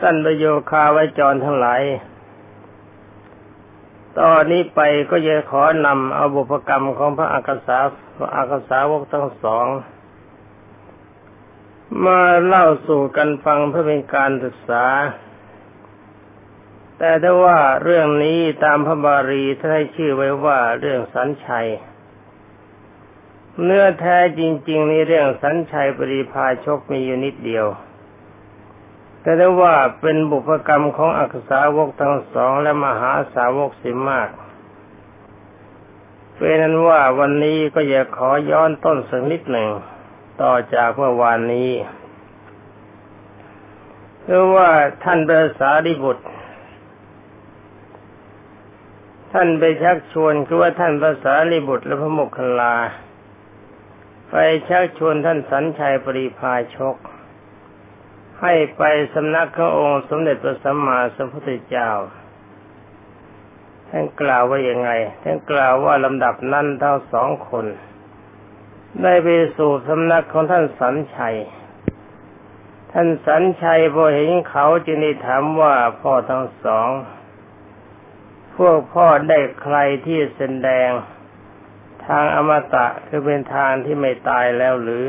ท่านประโยคาไว้จรทั้งหลาย ตอนนี้ไปก็จะขอนำเอาบุพกรรมของพระอากษาพระอากษาวกทั้งสอง มาเล่าสู่กันฟังเพื่อเป็นการศึกษา แต่ถ้าว่าเรื่องนี้ตามพระบาลีท่านให้ชื่อไว้ว่าเรื่องสันชัย เนื้อแท้จริง ๆ ในเรื่องสันชัยปริพาชกมีอยู่นิดเดียว แต่ได้ว่าเป็นบุพกรรมของอักษาวกทั้งสองและมหาสาวกสิมากเป็นนั้นว่าวันนี้ก็อยากขอย้อนต้นสักนิดหนึ่ง ต่อจากเมื่อวานนี้คือว่าท่านเบสาดิบุตร ท่านไปชักชวนคือว่าท่านภาษาลิบุตรและพระมกคลา ไปชักชวนท่านสัญชัยปริพาชก ให้ไปสำนักขององค์สมเด็จพระสัมมาสัมพุทธเจ้า ท่านกล่าวว่าอย่างไง ท่านกล่าวว่าลำดับนั้นทั้งสองคน ได้ไปสู่สำนักของท่านสันชัย ท่านสันชัยพอเห็นเขาจึงได้ถามว่าพ่อทั้งสอง พวกพ่อได้ใครที่แสดง ทางอมตะคือเป็นทางที่ไม่ตายแล้วหรือ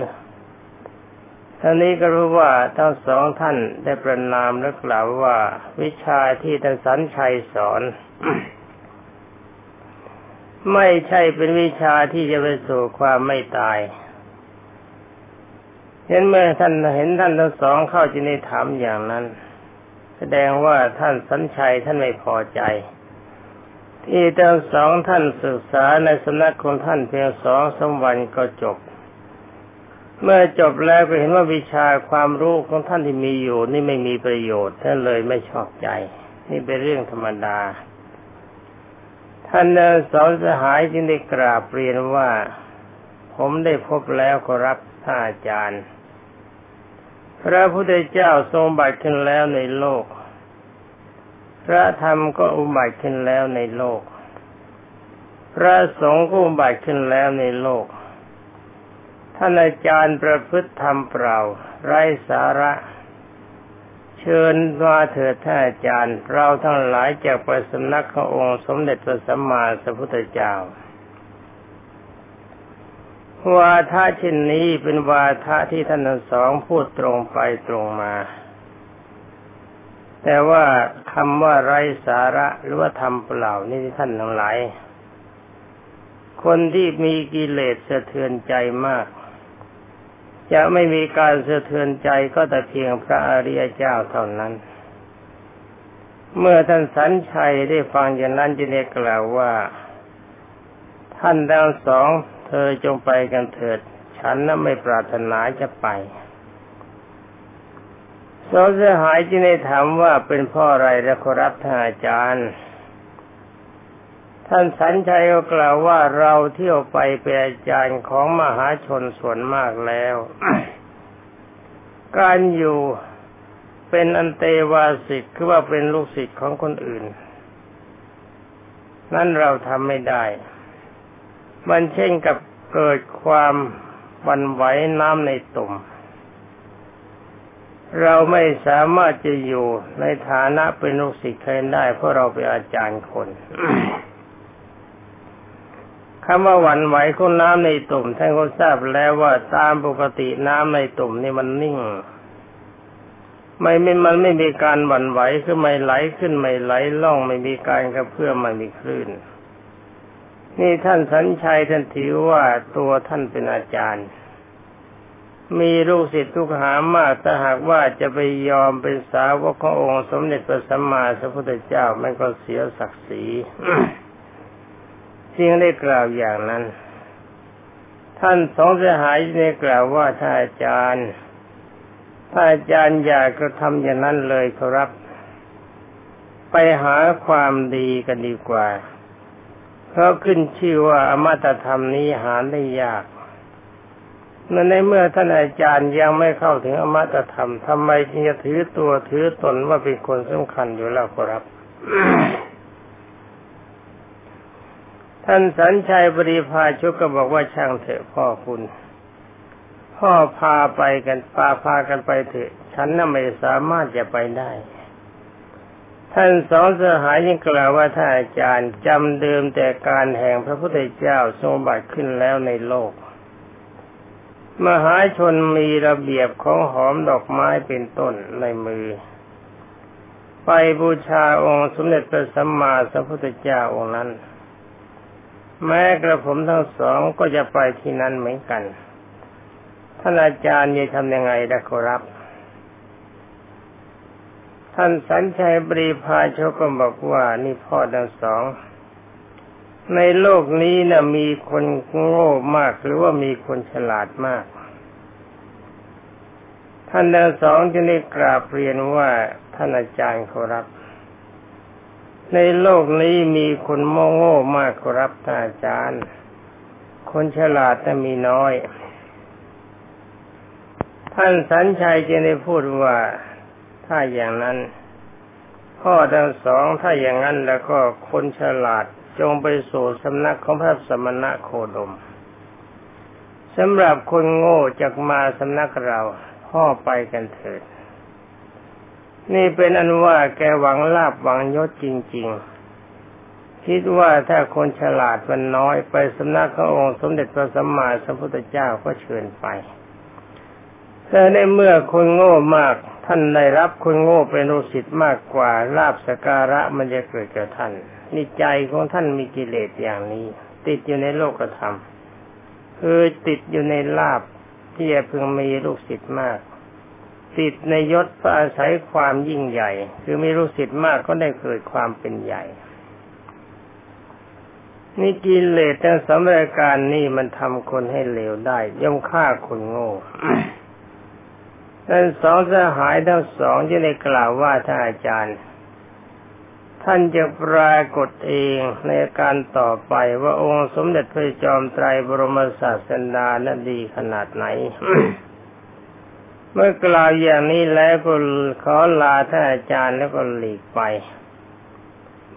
ท่านี้ก็รู้ว่าทั้งสองท่านได้ประนามและกล่าวว่า วิชาที่ท่านสันชัยสอน ไม่ใช่เป็นวิชาที่จะไปสู่ความไม่ตายเห็นเมื่อท่านเห็นท่านทั้งสองเข้าจะในถามอย่างนั้น แสดงว่าท่านสัญชัยท่านไม่พอใจ ที่ทั้งสองท่านศึกษาในสำนักของท่านเพียงสองสาวันก็จบ เมื่อจบแล้วก็เห็นว่าวิชาความรู้ของท่านที่มีอยู่ นี่ไม่มีประโยชน์ท่านเลยไม่ชอบใจ นี่เป็นเรื่องธรรมดา ท่านสอนสหายจึงได้กราบเรียนว่า ผมได้พบแล้วขอรับท่านอาจารย์ พระพุทธเจ้าทรงบัติขึ้นแล้วในโลก พระธรรมก็อุบัติขึ้นแล้วในโลก พระสงฆ์ก็อุบัติขึ้นแล้วในโลก ท่านอาจารย์ประพฤติธรรมเปล่า ไร้สาระ เชิญมาเถิดท่านอาจารย์ เราทั้งหลายจากไปสำนักขององค์สมเด็จพระสัมมาสัมพุทธเจ้า วาทะเช่นนี้เป็นวาทะที่ท่านทั้งสองพูดตรงไปตรงมา แต่ว่าคำว่าไร้สาระหรือว่าทำเปล่านี่ท่านทั้งหลายคนที่มีกิเลสสะเทือนใจมาก จะไม่มีการสะเทือนใจก็แต่เพียงพระอริยเจ้าเท่านั้น เมื่อท่านสันชัยได้ฟังอย่างนั้นจึงได้กล่าวว่า ท่านทั้งสองเธอจงไปกันเถิด ฉันนั้นไม่ปรารถนาจะไปสองสหายจึงได้ถามว่าเป็นพ่ออะไรและขอรับท่านอาจารย์ ท่านสัญชัยก็กล่าวว่าเราเที่ยวไปเป็นอาจารย์ของมหาชนส่วนมากแล้ว การอยู่เป็นอันเตวาสิกคือว่าเป็นลูกศิษย์ของคนอื่น นั่นเราทำไม่ได้ มันเช่นกับเกิดความวันไหวน้ำในตุ่ม เราไม่สามารถจะอยู่ในฐานะเป็นลูกศิษย์ใครได้ เพราะเราเป็นอาจารย์คน คำว่าหวั่นไหวของน้ำในตุ่มท่านก็ทราบแล้วว่าตามปกติน้ำในตุ่มนี่มันนิ่ง ไม่ไม่มันไม่มีการหวั่นไหวคือไม่ไหลขึ้นไม่ไหลล่องไม่มีการกระเพื่อมไม่มีคลื่น นี่ท่านสัญชัยท่านถือว่าตัวท่านเป็นอาจารย์ มีลูกศิษย์ทุกหามากถ้าหากว่าจะไปยอมเป็นสาวกขององค์สมเด็จพระสัมมาสัมพุทธเจ้ามันก็เสียศักดิ์ศรี จึงได้กล่าวอย่างนั้น ท่านสองสหายได้กล่าวว่าท่านอาจารย์ถ้านอาจารย์อยากกระทำอย่างนั้นเลยครับ ไปหาความดีกันดีกว่า เพราะขึ้นชื่อว่าอมตะธรรมนี้หาได้ยากนั่นในเมื่อท่านอาจารย์ยังไม่เข้าถึงอมตะธรรมทำไมจึงจะถือตัวถือตนว่าเป็นคนสำคัญอยู่แล้วครับ ท่านสัญชัยบริพาชุกก็บอกว่าช่างเถอะพ่อคุณ พ่อพาไปกันพาพากันไปเถอะ ฉันน่ะไม่สามารถจะไปได้ ท่านสองสหายยังกล่าวว่าท่านอาจารย์จำเดิมแต่การแห่งพระพุทธเจ้าทรงบัติขึ้นแล้วในโลก มหาชนมีระเบียบของหอมดอกไม้เป็นต้นในมือ ไปบูชาองค์สมเด็จพระสัมมาสัมพุทธเจ้าองค์นั้น แม้กระผมทั้งสองก็จะไปที่นั้นเหมือนกันท่านอาจารย์จะทำยังไงได้ครับ ท่านสัญชัยบริพาชกก็บอกว่านี่พ่อทั้งสอง ในโลกนี้นะ่ะมีคนโง่มากหรือว่ามีคนฉลาดมาก ท่านทั้งสองจะได้กราบเรียนว่าท่านอาจารย์ขอรับ ในโลกนี้มีคนโง่โง่มากขอรับท่านอาจารย์ คนฉลาดแต่มีน้อย ท่านสัญชัยจะได้พูดว่าถ้าอย่างนั้น พ่อทั้งสองถ้าอย่างนั้นแล้วก็คนฉลาดจงไปสู่สำนักของพระสมณะโคดมสำหรับคนโง่จะมาสำนักเราพ่อไปกันเถิด นี่เป็นอันว่าแกหวังลาบหวังยศจริง ๆ คิดว่าถ้าคนฉลาดมันน้อยไปสำนักขององค์สมเด็จพระสัมมาสัมพุทธเจ้าก็เชิญไปแต่ในเมื่อคนโง่มากท่านได้รับคนโง่เป็นรูสิทธิ์มากกว่าลาบสการะมันจะเกิดกับท่านนี่ใจของท่านมีกิเลสอย่างนี้ ติดอยู่ในโลกธรรมคือติดอยู่ในลาบที่จะพึงมีลูกศิษย์มาก ติดในยศเพราะอาศัยความยิ่งใหญ่ คือมีลูกศิษย์มากก็ได้เกิดความเป็นใหญ่นี่กิเลสทั้งสามรายการนี่มันทำคนให้เลวได้ ย่อมฆ่าคนโง่ท่านสองสหายทั้งสองจะได้กล่าวว่าท่านอาจารย์ ท่านจะปรากฏเองในการต่อไปว่าองค์สมเด็จพระจอมไตรบรมศาสดานั้นดีขนาดไหน เมื่อกล่าวอย่างนี้แล้วก็ขอลาท่านอาจารย์แล้วก็หลีกไป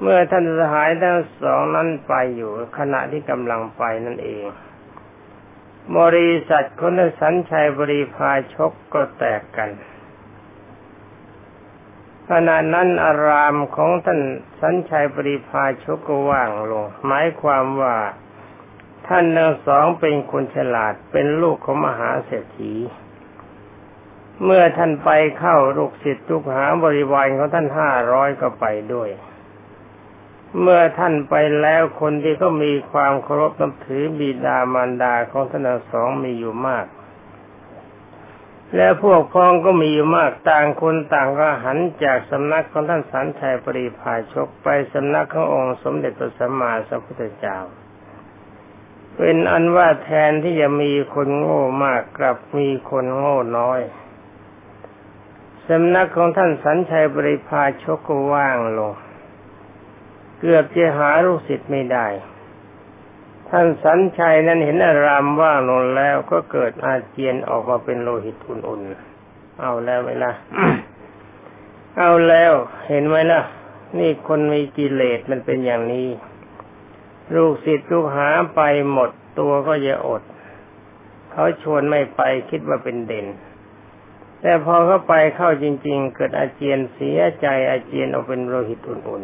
เมื่อท่านสหายทั้งสองนั้นไปอยู่ขณะที่กำลังไปนั่นเองบริษัทคนสัญชัยบริพาชกก็แตกกันขณะนั้นอารามของท่านสัญชัยบริพาชกก็ว่างลง หมายความว่า ท่านทั้งสองเป็นคนฉลาดเป็นลูกของมหาเศรษฐี เมื่อท่านไปเข้าลูกศิษย์ทุกหาบริวารของท่านห้าร้อยก็ไปด้วย เมื่อท่านไปแล้วคนที่ก็มีความเคารพนับถือบิดามารดาของท่านสองมีอยู่มาก และพวกพ้องก็มีอยู่มากต่างคนต่างก็หันจากสำนักของท่านสันชัยปริพาชกไปสำนักขององค์สมเด็จพระสัมมาสัมพุทธเจ้าเป็นอันว่าแทนที่จะมีคนโง่มากกลับมีคนโง่น้อย สำนักของท่านสันชัยบริพาชกก็ว่างลง เกือบจะหาลูกศิษย์ไม่ได้ ท่านสัญชัยนั้นเห็นอารามว่างลงแล้วก็เกิดอาเจียนออกมาเป็นโลหิตอุ่นๆ เอาแล้วไหมล่ะ เอาแล้วเห็นไหมล่ะ นี่คนมีกิเลสมันเป็นอย่างนี้ ลูกศิษย์ลูกหาไปหมดตัวก็จะอด เขาชวนไม่ไปคิดว่าเป็นเด่น แต่พอเขาไปเข้าจริง ๆ เกิดอาเจียนเสียใจอาเจียนออกเป็นโลหิตอุ่น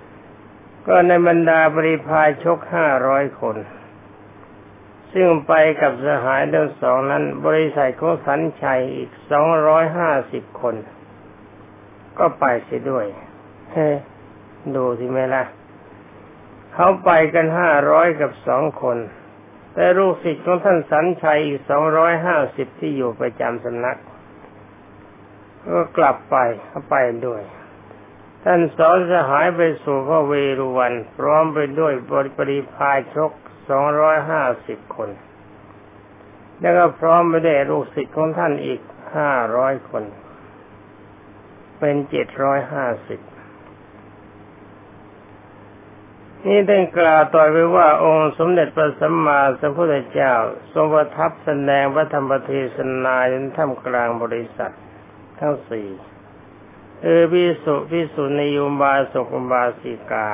ๆ ก็ในบรรดาบริพายชกห้าร้อยคน ซึ่งไปกับสหายทั้งสองนั้น บริษัทของสันชัยอีกสองร้อยห้าสิบคน ก็ไปเสียด้วยเฮ้ดูสิไหมล่ะ เขาไปกันห้าร้อยกับสองคนแต่ลูกศิษย์ของท่านสันชัยอีกสองร้อยห้าสิบที่อยู่ประจำสำนัก ก็กลับไปเขาไปด้วย ท่านสอนสหายไปสู่พระเวรุวัน พร้อมไปด้วยบริปริพายชกสองร้อยห้าสิบคน แล้วก็พร้อมไปด้วยลูกศิษย์ของท่านอีกห้าร้อยคน เป็นเจ็ดร้อยห้าสิบนี่ได้กล่าวต่อไปว่าองค์สมเด็จพระสัมมาสัมพุทธเจ้า ทรงประทับแสดงพระธรรมเทศนาในท่ามกลางบริษัท ทั้งสี่เออพิสุพิสุนิยุบาสุกบาสิกา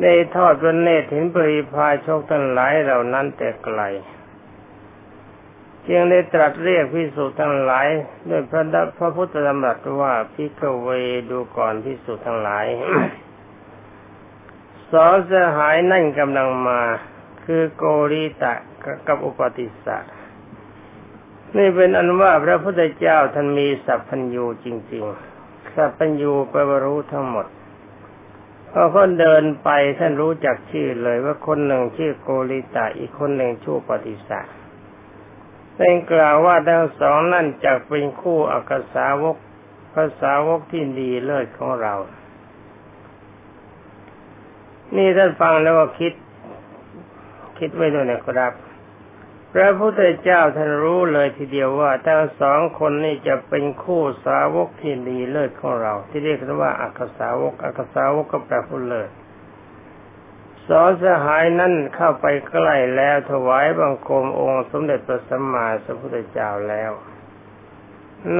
ได้ทอดพระเนตรเห็นปริพาชกทั้งหลายเหล่านั้นแต่ไกลจึงได้ตรัสเรียกพิสุทั้งหลายด้วยพระดัพระพุทธธรรมรัสว่าพิกเวดูก่อนพิสุทั้งหลายสอสหายนั่นกำลังมา คือโกริตะกับอุปติสสะ นี่เป็นอันว่าพระพุทธเจ้าท่านมีสัพพัญญูจริงๆ สัพพัญญูแปลว่ารู้ทั้งหมดพอคนเดินไปท่านรู้จักชื่อเลยว่าคนหนึ่งชื่อโกริตะอีกคนหนึ่งชื่อปฏิสะเป็นกล่าวว่าทั้งสองนั่นจะเป็นคู่อักษาวกภาษาวกที่ดีเลิศของเรา นี่ท่านฟังแล้วก็คิด คิดไว้ด้วยนะครับ พระพุทธเจ้าท่านรู้เลยทีเดียวว่าทั้งสองคนนี้จะเป็นคู่สาวกที่ดีเลิศของเรา ที่เรียกันว่าอักษาวกอักษาวกก็แปลผู้เลิศสอสหายนั่นเข้าไปใกล้แล้วถวายบังคมองค์สมเด็จพระสัมมาสัมพุทธเจ้าแล้ว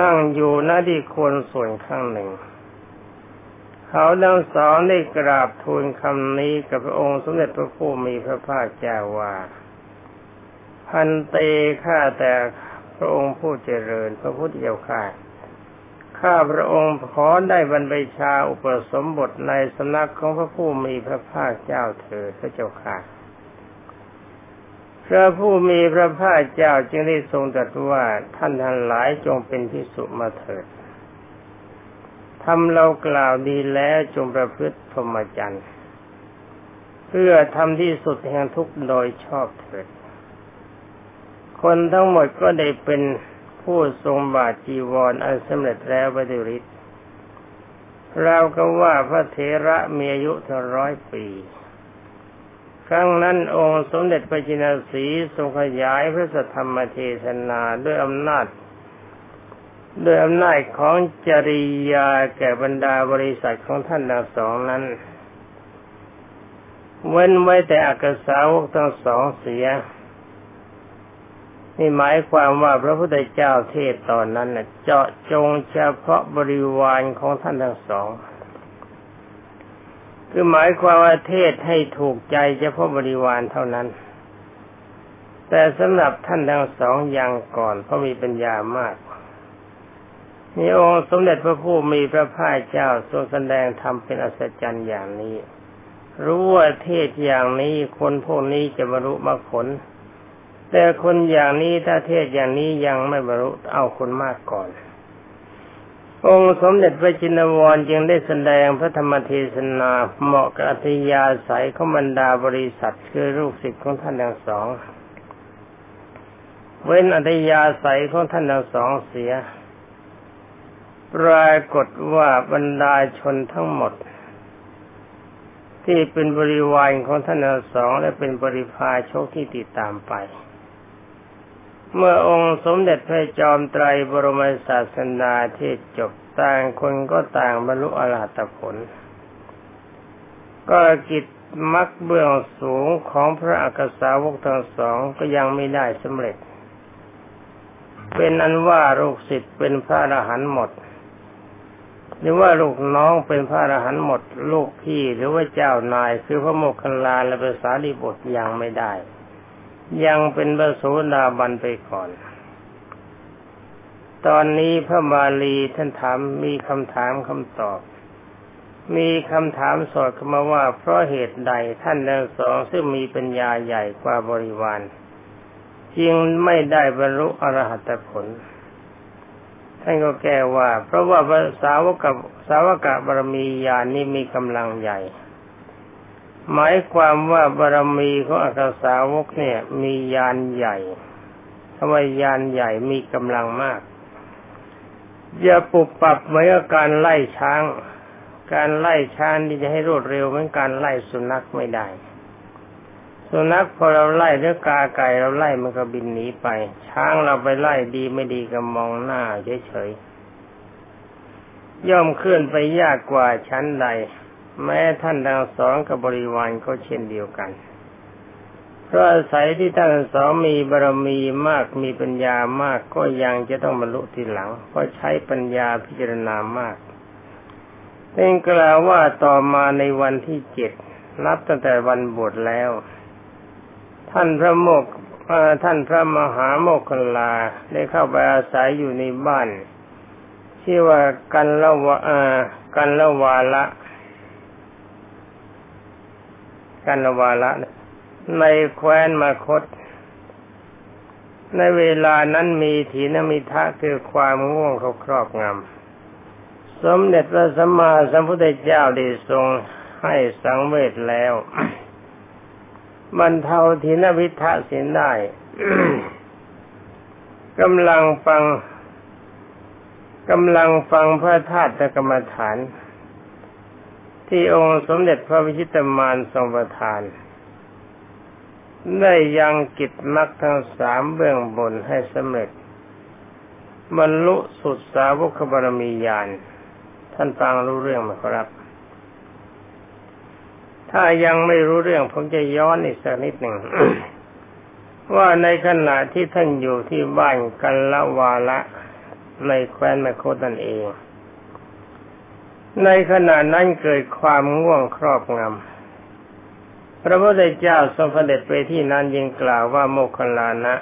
นั่งอยู่หน้าที่ควรส่วนข้างหนึ่ง เขาทั้งสองได้กราบทูลคำนี้กับพระองค์สมเด็จพระผู้มีพระภาคเจ้าว่า พันเตข้าแต่พระองค์ผู้เจริญ พระพุทธเจ้าข้าข้าพระองค์ขอได้บรรพชาอุปสมบทในสำนักของพระผู้มีพระภาคเจ้าเถิดพระเจ้าค่ะพระผู้มีพระภาคเจ้าจึงได้ทรงตรัสว่าท่านทั้งหลายจงเป็นที่สุมาเถิดทำเรากล่าวดีแล้วจงประพฤติพรหมจรรย์ เพื่อทำที่สุดแห่งทุกโดยชอบเถิด คนทั้งหมดก็ได้เป็นผู้ทรงบาทจีวรอันสำเร็จแล้วไปด้วยฤทธิ์เราก็ว่าพระเถระมีอายุถึงร้อยปี ครั้งนั้นองค์สมเด็จพระจินสีทรงขยายพระสัทธรรมเทศนาด้วยอำนาจด้วยอำนาจของจริยาแก่บรรดาบริษัทของท่านทั้งสองนั้น เว้นไว้แต่อักษาวกทั้งสองเสีย นี่หมายความว่าพระพุทธเจ้าเทศตอนนั้นนะเจาะจงเฉพาะบริวารของท่านทั้งสอง คือหมายความว่าเทศให้ถูกใจเฉพาะบริวารเท่านั้น แต่สำหรับท่านทั้งสองยังก่อนเพราะมีปัญญามากมีองค์สมเด็จพระผู้มีพระภาคเจ้าทรงแสดงธรรมเป็นอัศจรรย์อย่างนี้ รู้ว่าเทศอย่างนี้คนพวกนี้จะบรรลุมรรคผล แต่คนอย่างนี้ถ้าเทศอย่างนี้ยังไม่บรรลุเอาคนมากก่อน องค์สมเด็จพระจินวรจึงได้แสดงพระธรรมเทศนาเหมาะกับอัธยาศัยของบรรดาบริษัทคือลูกศิษย์ของท่านทั้งสอง เว้นอัธยาศัยของท่านทั้งสองเสีย ปรากฏว่าบรรดาชนทั้งหมดที่เป็นบริวารของท่านทั้งสองและเป็นบริพาชกที่ติดตามไป เมื่อองค์สมเด็จพระจอมไตรบรมศาสนาเทศจบต่างคนก็ต่างบรรลุอรหัตผล ก็กิจมักเบื้องสูงของพระอักษาวกทั้งสองก็ยังไม่ได้สำเร็จ เป็นอันว่าลูกศิษย์เป็นพระอรหันต์หมด หรือว่าลูกน้องเป็นพระอรหันต์หมด ลูกพี่หรือว่าเจ้านายคือพระโมคคัลลาและภาษาลีบทยังไม่ได้ ยังเป็นพระโสดาบันไปก่อน ตอนนี้พระบาลีท่านถามมีคำถามคำตอบ มีคำถามสอดเข้ามาว่า เพราะเหตุใดท่านทั้งสองซึ่งมีปัญญาใหญ่กว่าบริวารจึงไม่ได้บรรลุอรหัตผล ท่านก็แก้ว่า เพราะว่าสาวกับสาวกบารมีญาณนี้มีกำลังใหญ่ หมายความว่าบารมีของอักษาวกเนี่ย มียานใหญ่ทำไมยานใหญ่มีกำลังมากอย่าปุบปรับเหมือนกับการไล่ช้าง การไล่ช้างที่จะให้รวดเร็วเหมือนการไล่สุนัขไม่ได้ สุนัขพอเราไล่หรือกาไก่เราไล่มันก็บินหนีไป ช้างเราไปไล่ดีไม่ดีก็มองหน้าเฉยๆย่อมเคลื่อนไปยากกว่าชั้นใด แม้ท่านทั้งสองกับบริวารก็เช่นเดียวกัน เพราะอาศัยที่ท่านสองมีบารมีมากมีปัญญามากก็ยังจะต้องบรรลุทีหลัง เพราะใช้ปัญญาพิจารณามากเป็นกล่าวว่าต่อมาในวันที่เจ็ดนับตั้งแต่วันบวชแล้ว ท่านพระโมกท่านพระมหาโมคคลาได้เข้าไปอาศัยอยู่ในบ้านชื่อว่ากันละวะกันละวาละ กันละวาละในแคว้นมาคต ในเวลานั้นมีถีนมิทะคือความง่วงเขาครอบงำ สมเด็จพระสัมมาสัมพุทธเจ้าได้ทรงให้สังเวชแล้วบรรเทาทีนวิทะเสียได้กำลังฟังกำลังฟังพระธาตุกรรมฐาน ที่องค์สมเด็จพระวิชิตมารทรงประทาน ได้ยังกิจมรรคทั้งสามเบื้องบนให้สำเร็จบรรลุสุดสาวกบารมีญาณท่านฟังรู้เรื่องไหมครับ ถ้ายังไม่รู้เรื่องผมจะย้อนอีกสักนิดหนึ่งว่าในขณะที่ท่านอยู่ที่บ้านกันละวาละในแคว้นแมโคตันเอง ในขณะนั้นเกิดความง่วงครอบงำ พระพุทธเจ้าทรงเสด็จไปที่นั้นยิงกล่าวว่าโมคคลานะ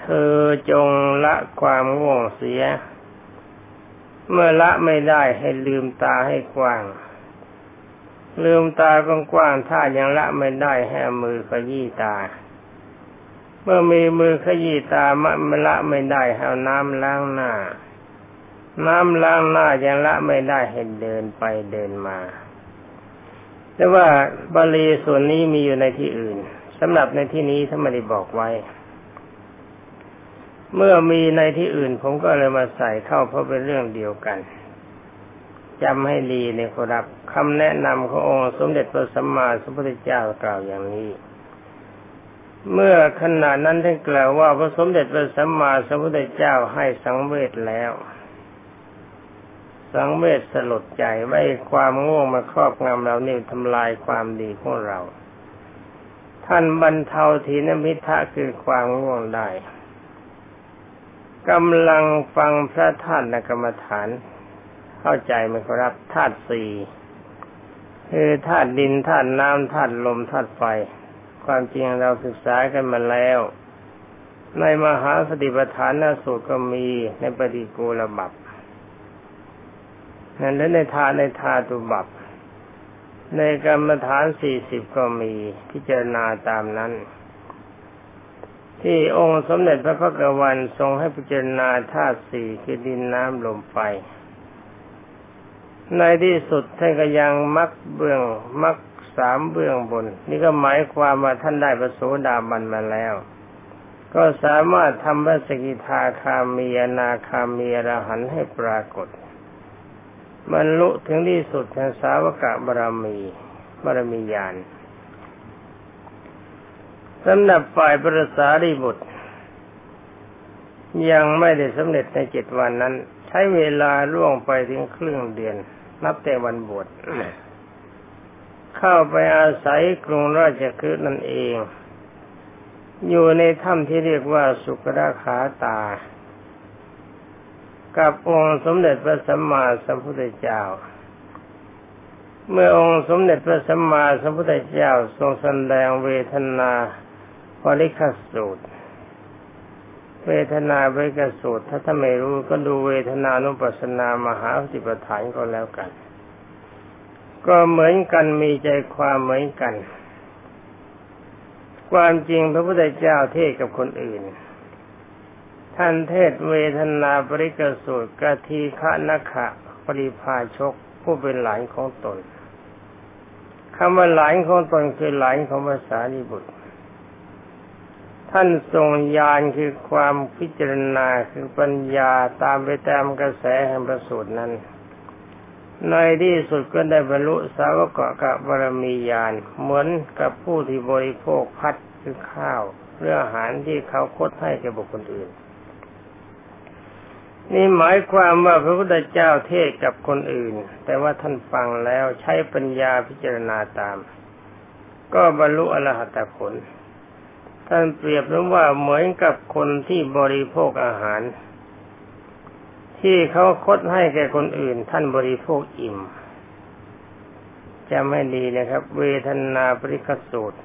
เธอจงละความง่วงเสีย เมื่อละไม่ได้ให้ลืมตาให้กว้าง ลืมตากว้างๆถ้ายังละไม่ได้ให้มือขยี้ตา เมื่อมีมือขยี้ตามะมละไม่ได้ให้น้ำล้างหน้า น้ำล้างหน้ายังละไม่ได้ให้เดินไปเดินมา แต่ว่าบาลีส่วนนี้มีอยู่ในที่อื่นสำหรับในที่นี้ท่านไม่ได้บอกไว้ เมื่อมีในที่อื่น ผมก็เลยมาใส่เข้าเพราะเป็นเรื่องเดียวกันจำให้ดีในครับคำแนะนำขององค์สมเด็จพระสัมมาสัมพุทธเจ้ากล่าวอย่างนี้ เมื่อขณะนั้นท่านกล่าวว่าพระสมเด็จพระสัมมาสัมพุทธเจ้าให้สังเวชแล้ว สังเวชสลดใจไว้ความง่วงมาครอบงำเรานี่ทำลายความดีของเรา ท่านบรรเทาทีนมิทะคือความง่วงได้กำลังฟังพระท่านกรรมฐาน เข้าใจไหมครับธาตุสี่คือธาตุดินธาตุน้ำธาตุลมธาตุไฟ ความจริงเราศึกษากันมาแล้ว ในมหาสติปัฏฐานสูตรก็มีในปฏิกูลบับ และในทาในทาตุบับในกรรมฐานสี่สิบก็มีพิจารณาตามนั้น ที่องค์สมเด็จพระพุทธวันทรงให้พิจารณาธาตุสี่คือดินน้ำลมไฟ ในที่สุดท่านก็ยังมักเบื้องมักสามเบื้องบน นี่ก็หมายความว่าท่านได้ประโสดาบันมาแล้ว ก็สามารถทำพระสกิทาคามีนาคามีอรหันให้ปรากฏ บรรลุถึงที่สุดแห่งสาวกบารมีบารมีญาณสำหรับฝ่ายปรสารีบุตร ยังไม่ได้สำเร็จในเจ็ดวันนั้น ใช้เวลาล่วงไปถึงครึ่งเดือน นับแต่วันบวชเข้าไปอาศัยกรุงราชคฤห์นั่นเอง อยู่ในถ้ำที่เรียกว่าสุกราขาตา กับองค์สมเด็จพระสัมมาสัมพุทธเจ้า เมื่อองค์สมเด็จพระสัมมาสัมพุทธเจ้าทรงแสดงเวทนาปริคัสูตร เวทนาบริกสูตร ถ้าท่านไม่รู้ก็ดูเวทนานุปัสสนามหาสิปฐานก็แล้วกัน ก็เหมือนกันมีใจความเหมือนกัน ความจริงพระพุทธเจ้าเทศกับคนอื่น ท่านเทศเวทนาปริกสูตรกะทีฆะนักขะปริพาชกผู้เป็นหลานของตนคำว่าหลานของตนคือหลานของภาษาลิบุตร ท่านทรงญาณคือความพิจารณาคือปัญญาตามไปตามกระแสแห่งประสูตรนั้น ในที่สุดก็ได้บรรลุสาวกกะบารมีญาณเหมือนกับผู้ที่บริโภคพัดคือข้าวเรื่องอาหารที่เขาคดให้แก่บุคคลอื่น นี่หมายความว่าพระพุทธเจ้าเทศกับคนอื่น แต่ว่าท่านฟังแล้วใช้ปัญญาพิจารณาตาม ก็บรรลุอรหัตผล ท่านเปรียบว่าเหมือนกับคนที่บริโภคอาหาร ที่เขาคดให้แก่คนอื่น ท่านบริโภคอิ่มจำให้ดีนะครับ เวทนาปริคสูตร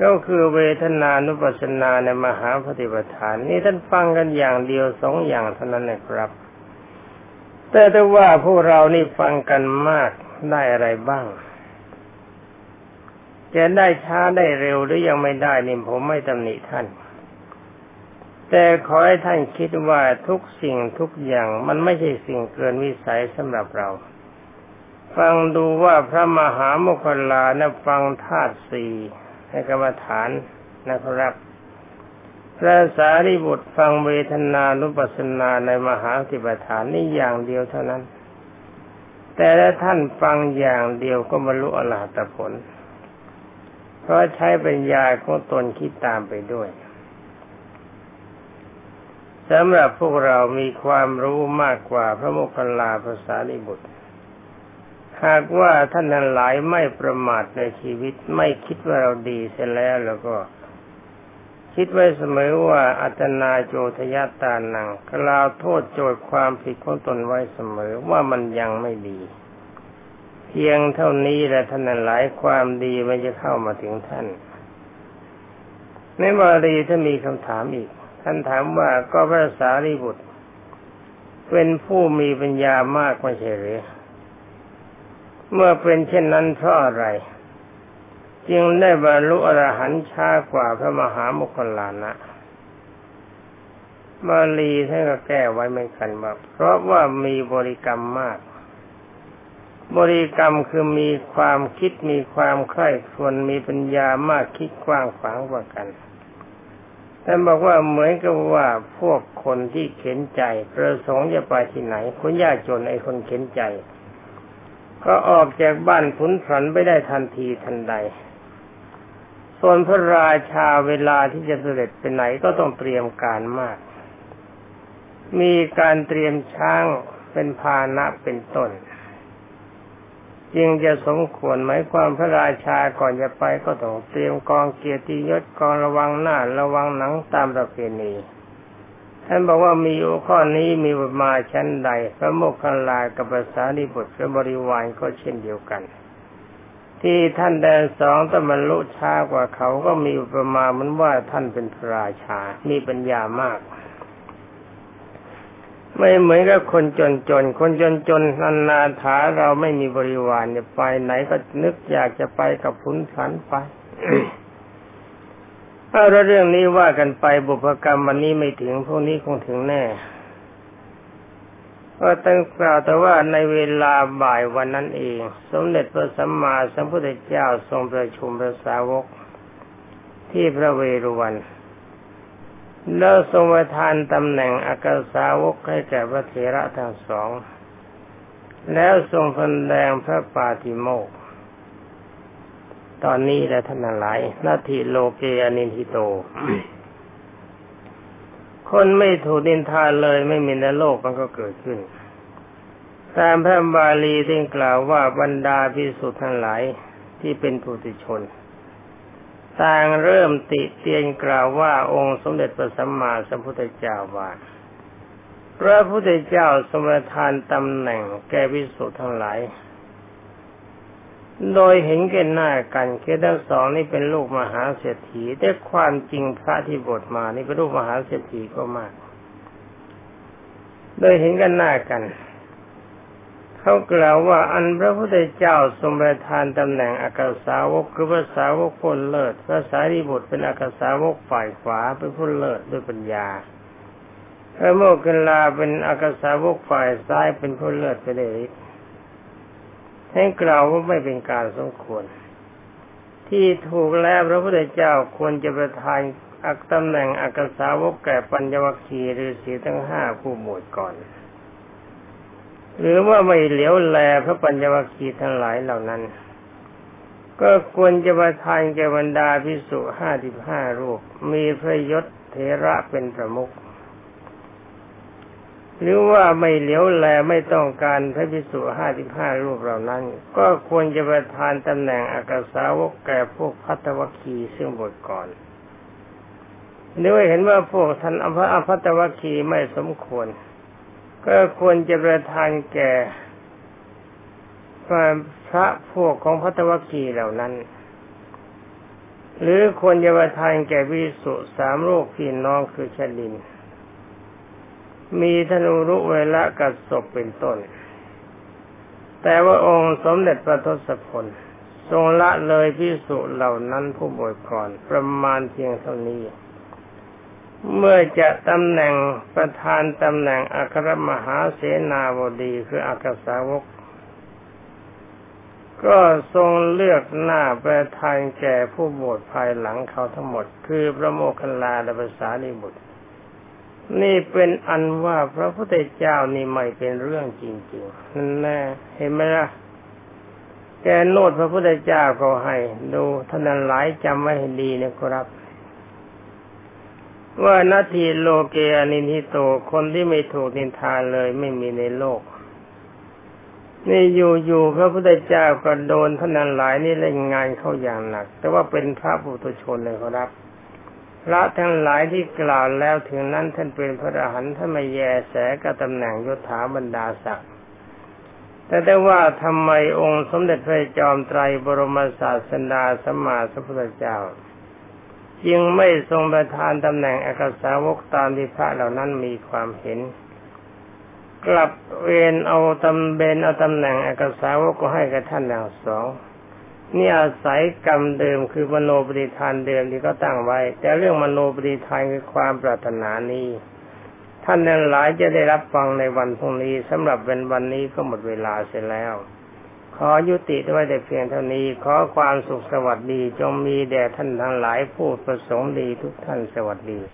ก็คือเวทนานุปัสสนาในมหาปฏิปทาน นี่ท่านฟังกันอย่างเดียวสองอย่างเท่านั้นนะครับ แต่ถ้าว่าพวกเรานี่ฟังกันมากได้อะไรบ้างจะได้ช้าได้เร็วหรือยังไม่ได้นี่ผมไม่ตำหนิท่าน แต่ขอให้ท่านคิดว่าทุกสิ่งทุกอย่างมันไม่ใช่สิ่งเกินวิสัยสำหรับเรา ฟังดูว่าพระมหาโมคคลานะฟังธาตุสี่ ในกรรมฐานนะครับ พระสารีบุตรฟังเวทนานุปัสสนาในมหาสิบฐานนี่อย่างเดียวเท่านั้น แต่ถ้าท่านฟังอย่างเดียวก็บรรลุอรหัตผล เพราะใช้ปัญญาของตนคิดตามไปด้วยสำหรับพวกเรามีความรู้มากกว่าพระโมคคัลลาภาษาลิบุตร หากว่าท่านนั้นหลายไม่ประมาทในชีวิตไม่คิดว่าเราดีเสียแล้วแล้วก็ คิดไว้เสมอว่าอัตนาโจทยาตานังกล่าวโทษโจทย์ความผิดของตนไว้เสมอว่ามันยังไม่ดี เพียงเท่านี้แหละท่านนั้นหลายความดีมันจะเข้ามาถึงท่านในบาลีถ้ามีคำถามอีก ท่านถามว่าก็พระสารีบุตร เป็นผู้มีปัญญามากไม่ใช่หรือ เมื่อเป็นเช่นนั้นเพราะอะไร จึงได้บรรลุอรหันต์ช้ากว่าพระมหามุคลานะบาลีท่านก็แก้ไว้ไม่กันว่าเพราะว่ามีบริกรรมมาก บริกรรมคือมีความคิดมีความใคร่ครวญมีปัญญามากคิดกว้างขวางกว่ากันท่านบอกว่าเหมือนกับว่าพวกคนที่เข็นใจ ประสงค์จะไปที่ไหนคนยากจนไอ้คนเข็นใจ ก็ออกจากบ้านขุนผันไปได้ทันทีทันใด ส่วนพระราชาเวลาที่จะเสด็จไปไหนก็ต้องเตรียมการมาก มีการเตรียมช้างเป็นพานะเป็นต้น จึงจะสมควรหมายความพระราชาก่อนจะไปก็ต้องเตรียมกองเกียรติยศกองระวังหน้าระวังหนังตามประเพณี ท่านบอกว่ามีข้อนี้มีมาชั้นใด พระโมคคัลลากับภาษาดิบทและบริวารก็เช่นเดียวกัน ที่ท่านแดนสองตบรรลุช้ากว่าเขาก็มีประมาณเหมือนว่าท่านเป็นพระราชา มีปัญญามาก ไม่เหมือนกับคนจนจนคนจนจนนันนาถาเราไม่มีบริวารเนี่ยไปไหนก็นึกอยากจะไปกับพุนสันไป เอาเรื่องนี้ว่ากันไปบุพกรรมวันนี้ไม่ถึงพวกนี้คงถึงแน่ก็ตั้งกล่าวแต่ว่าในเวลาบ่ายวันนั้นเอง สมเด็จพระสัมมาสัมพุทธเจ้าทรงประชุมพระสาวก ที่พระเวรุวัน แล้วทรงประทานตำแหน่งอากาสาวกให้แก่พระเถระทั้งสอง แล้วทรงแสดงพระปาติโมกข์ ตอนนี้แหละท่านหลายนาทีโลเกอนินทิโต คนไม่ถูกดินทาเลยไม่มีในโลกมันก็เกิดขึ้น ตามพระบาลีที่กล่าวว่าบรรดาพิสุทธ์ทั้งหลายที่เป็นผู้ติชน ต่างเริ่มติเตียนกล่าวว่าองค์สมเด็จพระสัมมาสัมพุทธเจ้าว่าพระพุทธเจ้าสมทานตำแหน่งแก่พิสุทธ์ทั้งหลาย โดยเห็นแก่หน้ากันแค่ทั้งสองนี่เป็นลูกมหาเศรษฐีแต่ความจริงพระที่บทมานี่เป็นลูกมหาเศรษฐีก็มาก โดยเห็นกันหน้ากันเขากล่าวว่าอันพระพุทธเจ้าทรงประทานตำแหน่งอากาสาวกคือพระสาวกคนเลิศพระสารีบุตรเป็นอากาสาวกฝ่ายขวาเป็นผู้เลิศด้วยปัญญาพระโมกขันลาเป็นอากาสาวกฝ่ายซ้ายเป็นผู้เลิศไปได้ฤทธิ ให้กล่าวว่าไม่เป็นการสมควร ที่ถูกแล้วพระพุทธเจ้าควรจะประทานอักตำแหน่งอักษาวกแก่ปัญญวัคคีหรือสีทั้งห้าผู้หมวดก่อน หรือว่าไม่เหลียวแลพระปัญญวัคคีทั้งหลายเหล่านั้น ก็ควรจะประทานแก่บรรดาพิสุห้าสิบห้ารูป มีพระยศเทระเป็นประมุข หรือว่าไม่เหลียวแลไม่ต้องการพระภิกษุห้าสิบห้ารูปเหล่านั้น ก็ควรจะประทานตำแหน่งอากาสาวกแก่พวกพัตวคีซึ่งบทก่อนหรือว่าเห็นว่าพวกท่านอภอภัตวคีไม่สมควร ก็ควรจะประทานแก่พระพวกของพัตวคีเหล่านั้น หรือควรจะประทานแก่วิสุสามโรคพี่น้องคือชดิน มีธนูรุเวละกัดศพเป็นต้น แต่ว่าองค์สมเด็จพระทศพลทรงละเลยพิสุเหล่านั้นผู้บวชก่อนประมาณเพียงเท่านี้ เมื่อจะตำแหน่งประธานตำแหน่งอัครมหาเสนาบดีคืออักษาวก ก็ทรงเลือกหน้าประธานแก่ผู้บวชภายหลังเขาทั้งหมด คือพระโมคคัลลาและภาษาลิบุตร นี่เป็นอันว่าพระพุทธเจ้านี่ไม่เป็นเรื่องจริงๆนั่นแน่เห็นไหมล่ะแกโนดพระพุทธเจ้าก็ให้ ดูท่านหลายจำไว้ให้ดีนะครับ ว่านาทีโลเกอนินิโตคนที่ไม่ถูกนินทาเลยไม่มีในโลก นี่อยู่ๆพระพุทธเจ้าก็โดนท่านหลายนี่เล่นงานเข้าอย่างหนัก แต่ว่าเป็นพระปุถุชนเลยครับ พระทั้งหลายที่กล่าวแล้วถึงนั้นท่านเป็นพระอรหันต์ท่านไม่แยแสกับตำแหน่งยศถาบรรดาศักดิ์แต่ได้ว่าทำไมองค์สมเด็จพระจอมไตรบรมศาสดาสมมาสัพพุทธเจ้าจึงไม่ทรงประทานตำแหน่งอักษาวกตามที่พระเหล่านั้นมีความเห็น กลับเวนเอาตำเบนเอาตำแหน่งอักษาวกก็ให้กับท่านอย่างสอง นี่อาศัยกรรมเดิมคือมโนปฏิทานเดิมที่ก็ตั้งไว้ แต่เรื่องมโนปฏิทานคือความปรารถนานี้ ท่านนั้นหลายจะได้รับฟังในวันพรุ่งนี้สำหรับเป็นวันนี้ก็หมดเวลาเสร็จแล้ว ขอยุติไว้แต่เพียงเท่านี้ ขอความสุขสวัสดีจงมีแด่ท่านทั้งหลายผู้ประสงค์ดีทุกท่านสวัสดี